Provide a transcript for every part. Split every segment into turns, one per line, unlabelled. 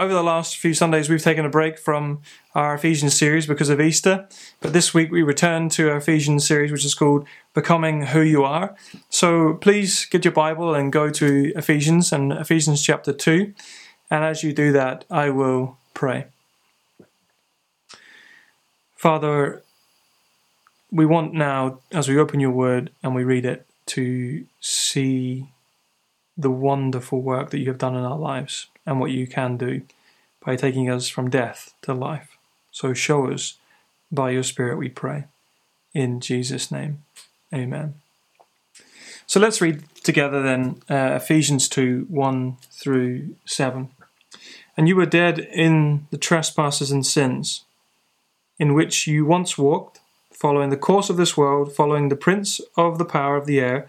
over the last few Sundays, we've taken a break from our Ephesians series because of Easter. But this week, we return to our Ephesians series, which is called Becoming Who You Are. So please get your Bible and go to Ephesians and Ephesians chapter 2. And as you do that, I will pray. Father, we want now, as we open your word and we read it, to see the wonderful work that you have done in our lives and what you can do by taking us from death to life. So show us by your Spirit, we pray. In Jesus' name, amen. So let's read together then uh, Ephesians 2 1 through 7. And you were dead in the trespasses and sins, in which you once walked, following the course of this world, following the prince of the power of the air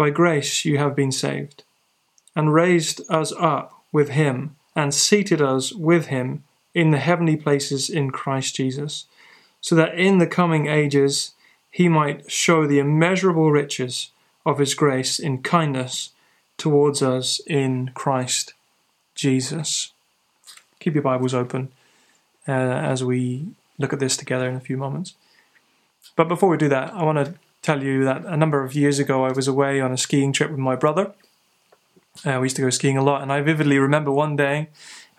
By grace you have been saved, and raised us up with him, and seated us with him in the heavenly places in Christ Jesus, so that in the coming ages he might show the immeasurable riches of his grace in kindness towards us in Christ Jesus. Keep your Bibles open uh, as we look at this together in a few moments. But before we do that, I want to tell you that a number of years ago I was away on a skiing trip with my brother. Uh, we used to go skiing a lot, and I vividly remember one day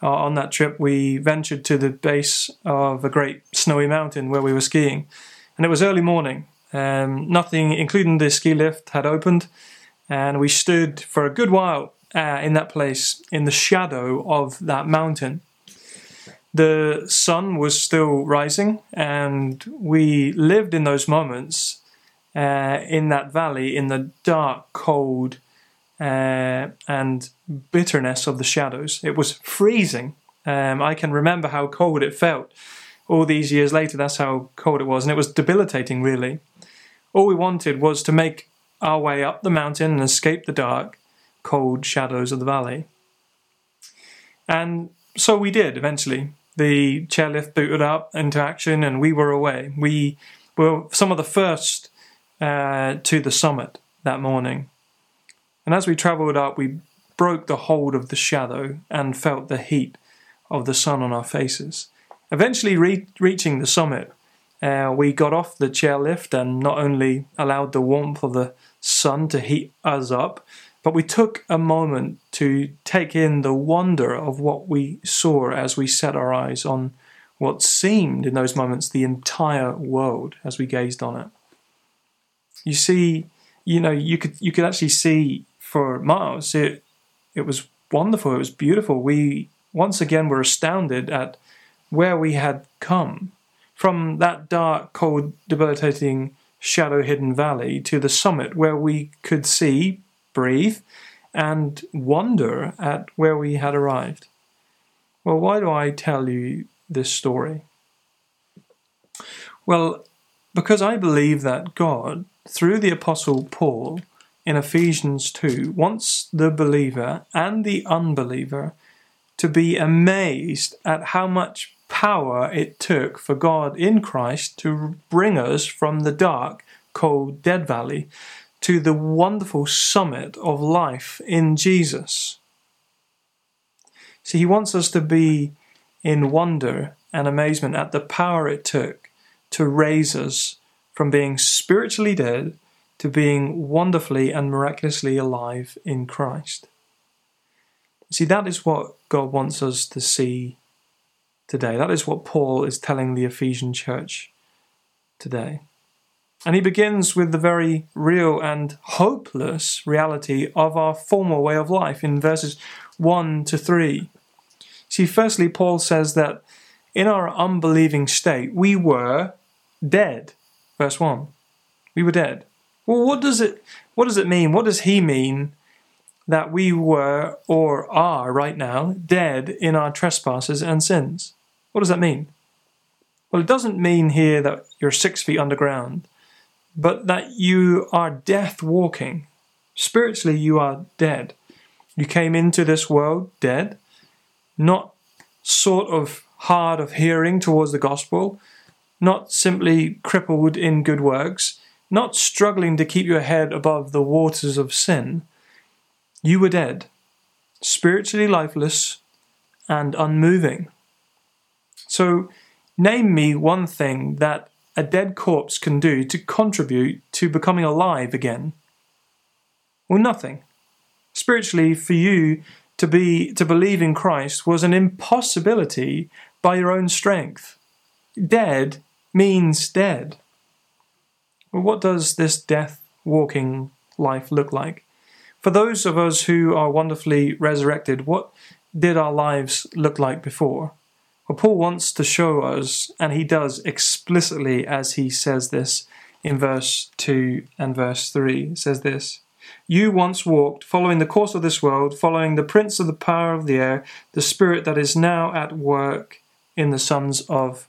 uh, on that trip we ventured to the base of a great snowy mountain where we were skiing, and it was early morning. Um, nothing, including the ski lift, had opened, and we stood for a good while uh, in that place in the shadow of that mountain. The sun was still rising, and we lived in those moments uh, in that valley in the dark, cold, uh, and bitterness of the shadows. It was freezing. Um, I can remember how cold it felt. All these years later, that's how cold it was, and it was debilitating, really. All we wanted was to make our way up the mountain and escape the dark, cold shadows of the valley. And so we did eventually. The chairlift booted up into action, and we were away. We were some of the first uh, to the summit that morning. And as we travelled up, we broke the hold of the shadow and felt the heat of the sun on our faces. Eventually, re- reaching the summit, uh, we got off the chairlift and not only allowed the warmth of the sun to heat us up, but we took a moment to take in the wonder of what we saw as we set our eyes on what seemed in those moments the entire world as we gazed on it you see, you know, you could you could actually see for miles. It it was wonderful. It was beautiful. We once again were astounded at where we had come from that dark, cold, debilitating, shadow hidden valley to the summit where we could see, breathe, and wonder at where we had arrived. Well, why do I tell you this story? Well, because I believe that God through the Apostle Paul in Ephesians 2 wants the believer and the unbeliever to be amazed at how much power it took for God in Christ to bring us from the dark, cold, dead valley to the wonderful summit of life in Jesus. See, he wants us to be in wonder and amazement at the power it took to raise us from being spiritually dead to being wonderfully and miraculously alive in Christ. See, that is what God wants us to see today. That is what Paul is telling the Ephesian church today. And he begins with the very real and hopeless reality of our former way of life in verses 1 to 3. See, firstly, Paul says that in our unbelieving state, we were dead verse 1. We were dead. Well, what does it what does it mean? What does he mean that we were or are right now dead in our trespasses and sins. What does that mean? Well, it doesn't mean here that you're six feet underground, but that you are death walking. Spiritually, you are dead. You came into this world dead, not sort of hard of hearing towards the gospel, not simply crippled in good works, not struggling to keep your head above the waters of sin. You were dead, spiritually lifeless, and unmoving. So, name me one thing that a dead corpse can do to contribute to becoming alive again. Well, nothing. Spiritually, for you to be to believe in Christ was an impossibility by your own strength. Dead means dead. Well, what does this death walking life look like? For those of us who are wonderfully resurrected, what did our lives look like before? Well, Paul wants to show us, and he does explicitly as he says this in verse 2 and verse 3. He says this You once walked, following the course of this world, following the prince of the power of the air, the spirit that is now at work in the sons of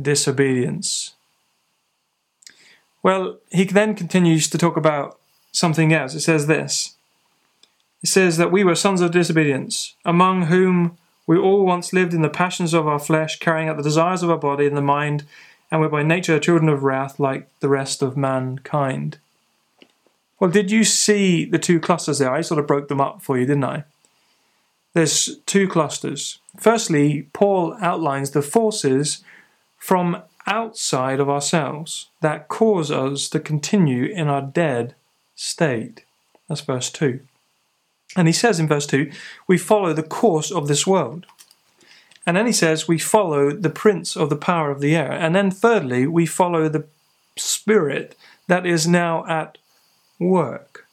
disobedience. Well, he then continues to talk about something else. It says this It says that we were sons of disobedience, among whom we all once lived in the passions of our flesh, carrying out the desires of our body and the mind, and were by nature children of wrath like the rest of mankind. Well, did you see the two clusters there? I sort of broke them up for you, didn't I? There's two clusters. Firstly, Paul outlines the forces from outside of ourselves that cause us to continue in our dead state. That's verse 2. And he says in verse 2, we follow the course of this world. And then he says, we follow the prince of the power of the air. And then thirdly, we follow the spirit that is now at work.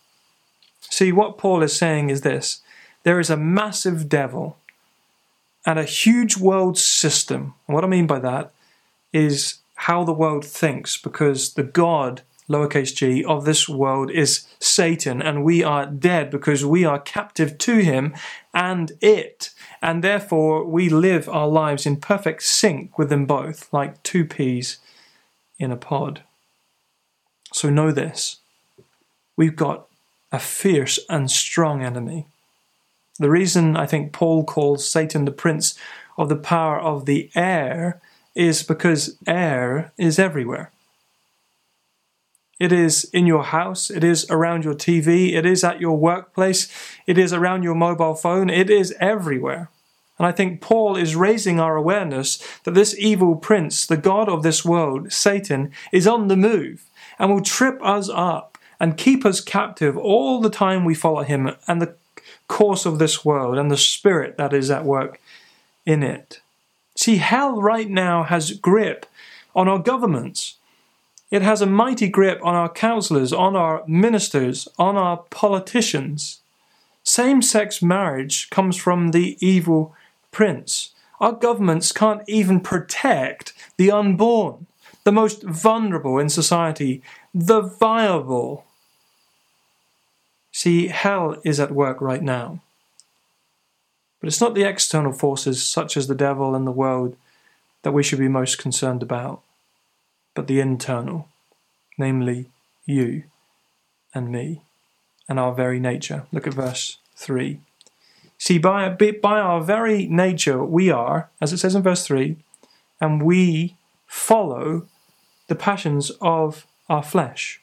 See, what Paul is saying is this there is a massive devil and a huge world system. What I mean by that is how the world thinks, because the God lowercase g, of this world is Satan, and we are dead because we are captive to him and it. And therefore, we live our lives in perfect sync with them both, like two peas in a pod. So know this we've got a fierce and strong enemy. The reason I think Paul calls Satan the prince of the power of the air is because air is everywhere. It is in your house, it is around your TV, it is at your workplace, it is around your mobile phone, it is everywhere. And I think Paul is raising our awareness that this evil prince, the God of this world, Satan, is on the move and will trip us up and keep us captive all the time we follow him and the course of this world and the spirit that is at work in it. See, hell right now has grip on our governments. It has a mighty grip on our councillors, on our ministers, on our politicians. Same sex marriage comes from the evil prince. Our governments can't even protect the unborn, the most vulnerable in society, the viable. See, hell is at work right now. But it's not the external forces, such as the devil and the world, that we should be most concerned about but the internal, namely you and me and our very nature. Look at verse 3. See, by, by our very nature, we are, as it says in verse 3, and we follow the passions of our flesh.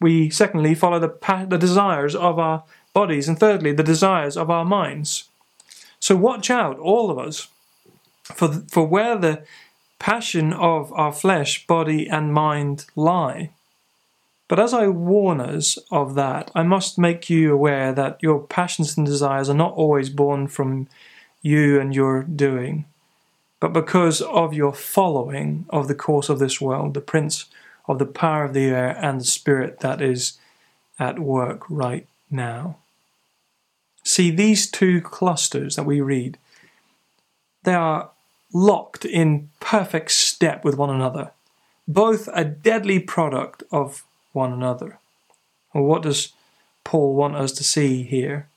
We, secondly, follow the, the desires of our bodies, and thirdly, the desires of our minds. So watch out, all of us, for, for where the passion of our flesh, body, and mind lie. But as I warn us of that, I must make you aware that your passions and desires are not always born from you and your doing, but because of your following of the course of this world, the prince of the power of the air and the spirit that is at work right now. See, these two clusters that we read, they are locked in perfect step with one another, both a deadly product of one another. Well, what does Paul want us to see here?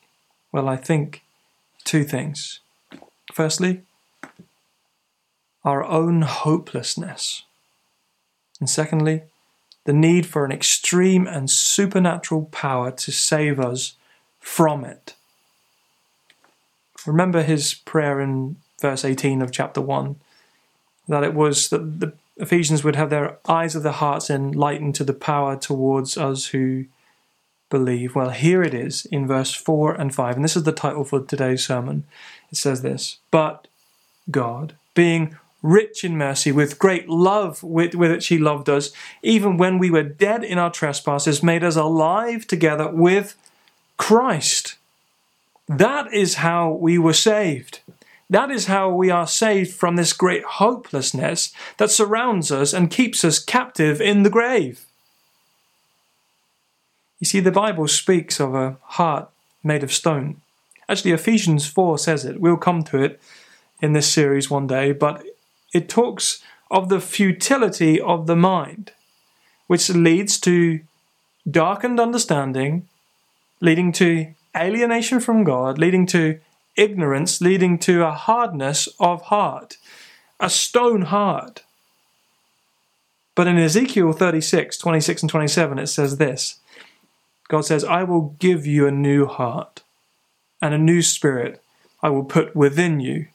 Well, I think two things. Firstly, our own hopelessness. And secondly, the need for an extreme and supernatural power to save us from it. Remember his prayer in verse 18 of chapter 1 that it was that the Ephesians would have their eyes of their hearts enlightened to the power towards us who believe. Well, here it is in verse 4 and 5, and this is the title for today's sermon. It says this But God, being rich in mercy, with great love with, with which He loved us, even when we were dead in our trespasses, made us alive together with Christ. That is how we were saved. That is how we are saved from this great hopelessness that surrounds us and keeps us captive in the grave. You see, the Bible speaks of a heart made of stone. Actually, Ephesians 4 says it. We'll come to it in this series one day, but it talks of the futility of the mind, which leads to darkened understanding, leading to alienation from God, leading to ignorance, leading to a hardness of heart, a stone heart. But in Ezekiel 36, 26 and 27, it says this God says, I will give you a new heart and a new spirit I will put within you.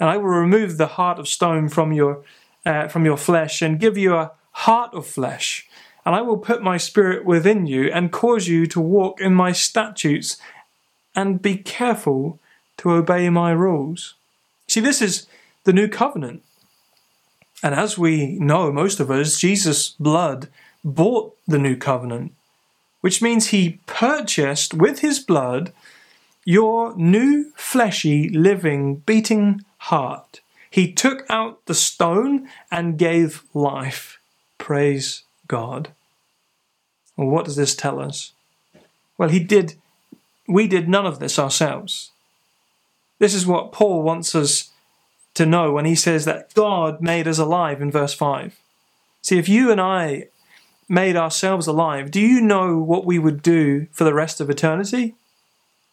And I will remove the heart of stone from your, uh, from your flesh and give you a heart of flesh. And I will put my spirit within you and cause you to walk in my statutes and be careful to obey my rules. See, this is the new covenant. And as we know, most of us, Jesus' blood bought the new covenant, which means he purchased with his blood your new, fleshy, living, beating heart. He took out the stone and gave life. Praise God. Well, what does this tell us? Well, he did, we did none of this ourselves. This is what Paul wants us to know when he says that God made us alive in verse 5. See, if you and I made ourselves alive, do you know what we would do for the rest of eternity?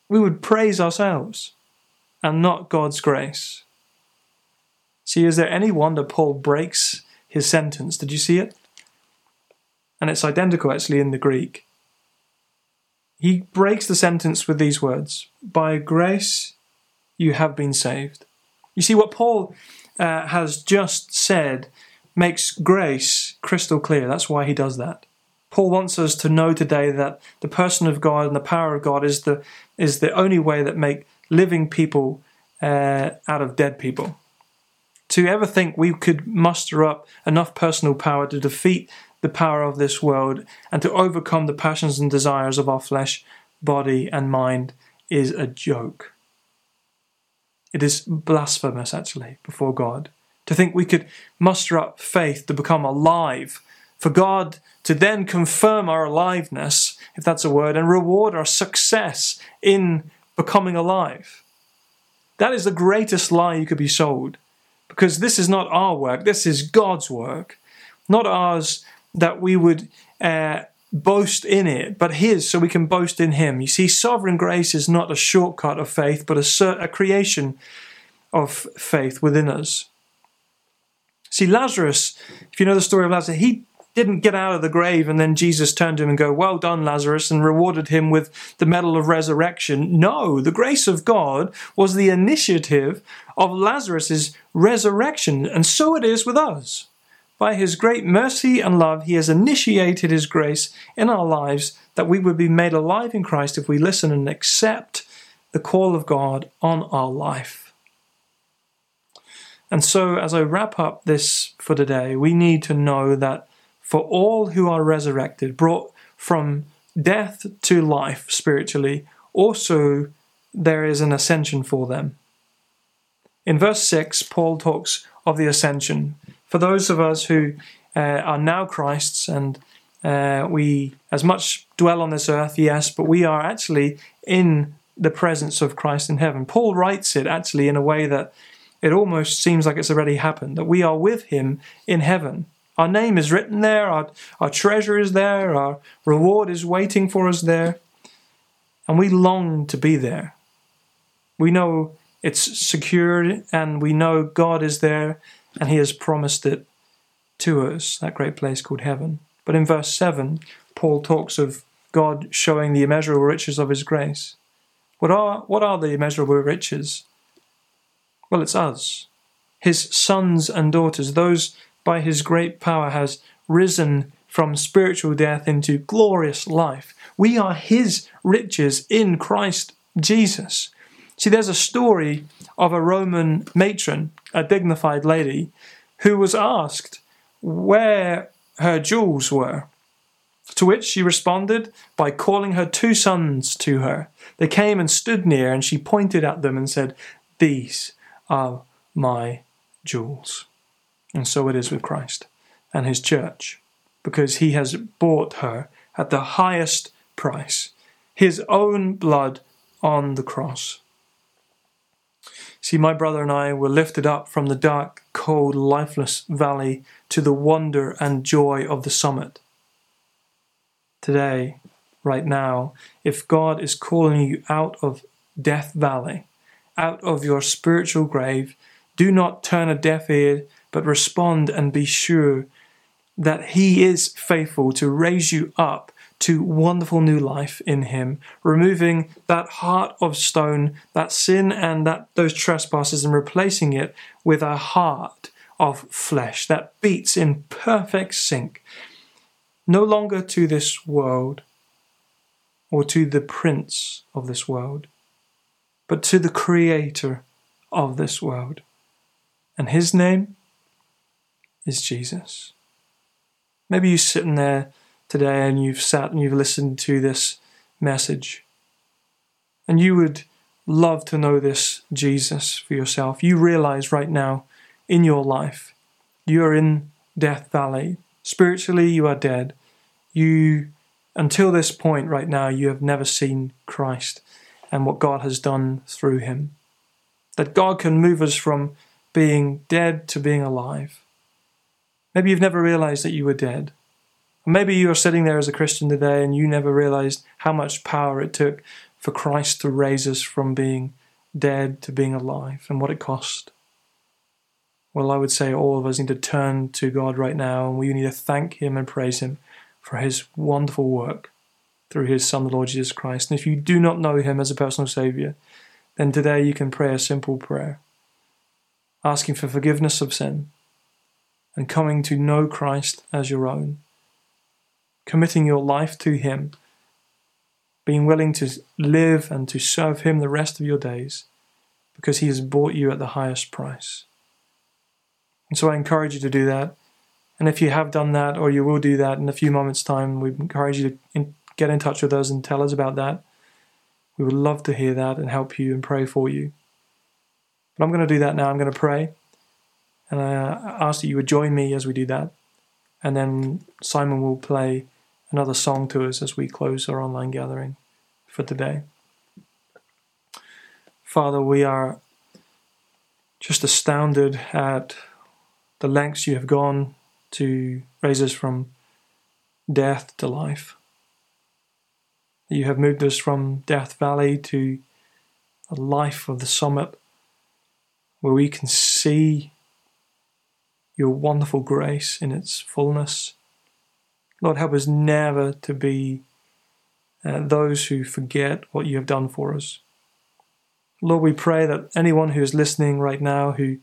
We would praise ourselves and not God's grace. See, is there any wonder Paul breaks his sentence? Did you see it? And it's identical actually in the Greek. He breaks the sentence with these words By grace you have been saved. You see, what Paul uh, has just said makes grace crystal clear. That's why he does that. Paul wants us to know today that the person of God and the power of God is the is the only way that make living people uh, out of dead people. To ever think we could muster up enough personal power to defeat the power of this world and to overcome the passions and desires of our flesh, body, and mind is a joke. It is blasphemous, actually, before God. To think we could muster up faith to become alive, for God to then confirm our aliveness, if that's a word, and reward our success in becoming alive. That is the greatest lie you could be sold, because this is not our work, this is God's work, not ours that we would uh, boast in it, but His, so we can boast in Him. You see, sovereign grace is not a shortcut of faith, but a, a creation of faith within us. See, Lazarus, if you know the story of Lazarus, he didn't get out of the grave and then Jesus turned to him and go, Well done, Lazarus, and rewarded him with the medal of resurrection. No, the grace of God was the initiative of Lazarus's resurrection, and so it is with us. By his great mercy and love, he has initiated his grace in our lives that we would be made alive in Christ if we listen and accept the call of God on our life. And so, as I wrap up this for today, we need to know that for all who are resurrected, brought from death to life spiritually, also there is an ascension for them. In verse 6, Paul talks of the ascension for those of us who uh, are now Christ's and uh, we as much dwell on this earth, yes, but we are actually in the presence of Christ in heaven. Paul writes it actually in a way that it almost seems like it's already happened, that we are with him in heaven. Our name is written there, our, our treasure is there, our reward is waiting for us there, and we long to be there. We know it's secured and we know God is there and He has promised it to us, that great place called heaven. But in verse 7, Paul talks of God showing the immeasurable riches of His grace. What are, what are the immeasurable riches? Well, it's us, His sons and daughters, those by His great power has risen from spiritual death into glorious life. We are His riches in Christ Jesus. See, there's a story of a Roman matron, a dignified lady, who was asked where her jewels were. To which she responded by calling her two sons to her. They came and stood near, and she pointed at them and said, These are my jewels. And so it is with Christ and his church, because he has bought her at the highest price, his own blood on the cross. See, my brother and I were lifted up from the dark, cold, lifeless valley to the wonder and joy of the summit. Today, right now, if God is calling you out of Death Valley, out of your spiritual grave, do not turn a deaf ear, but respond and be sure that He is faithful to raise you up to wonderful new life in him, removing that heart of stone, that sin and that those trespasses and replacing it with a heart of flesh that beats in perfect sync, no longer to this world or to the prince of this world, but to the creator of this world. And his name is Jesus. Maybe you're sitting there today and you've sat and you've listened to this message, and you would love to know this Jesus for yourself, you realize right now in your life you are in Death Valley. Spiritually, you are dead. You, until this point right now, you have never seen Christ and what God has done through him. That God can move us from being dead to being alive. Maybe you've never realized that you were dead. Maybe you are sitting there as a Christian today and you never realized how much power it took for Christ to raise us from being dead to being alive and what it cost. Well, I would say all of us need to turn to God right now and we need to thank Him and praise Him for His wonderful work through His Son, the Lord Jesus Christ. And if you do not know Him as a personal Savior, then today you can pray a simple prayer asking for forgiveness of sin and coming to know Christ as your own committing your life to Him, being willing to live and to serve Him the rest of your days because He has bought you at the highest price. And so I encourage you to do that. And if you have done that or you will do that in a few moments' time, we encourage you to get in touch with us and tell us about that. We would love to hear that and help you and pray for you. But I'm going to do that now. I'm going to pray. And I ask that you would join me as we do that. And then Simon will play another song to us as we close our online gathering for today. Father, we are just astounded at the lengths you have gone to raise us from death to life. You have moved us from Death Valley to a life of the summit where we can see your wonderful grace in its fullness Lord, help us never to be uh, those who forget what you have done for us. Lord, we pray that anyone who is listening right now who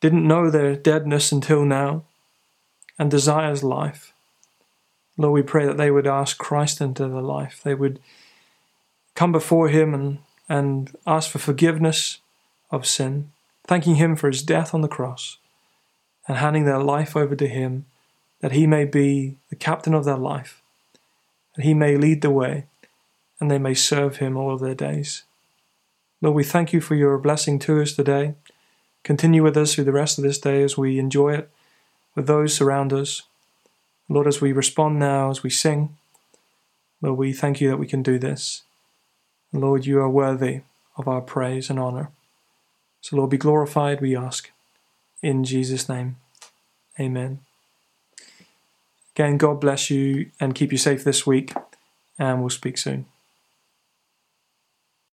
didn't know their deadness until now and desires life, Lord, we pray that they would ask Christ into their life. They would come before Him and, and ask for forgiveness of sin, thanking Him for His death on the cross, and handing their life over to Him that he may be the captain of their life, that he may lead the way, and they may serve him all of their days. Lord, we thank you for your blessing to us today. Continue with us through the rest of this day as we enjoy it with those around us. Lord, as we respond now, as we sing, Lord, we thank you that we can do this. Lord, you are worthy of our praise and honor. So, Lord, be glorified, we ask. In Jesus' name, amen. Again, God bless you and keep you safe this week, and we'll speak soon.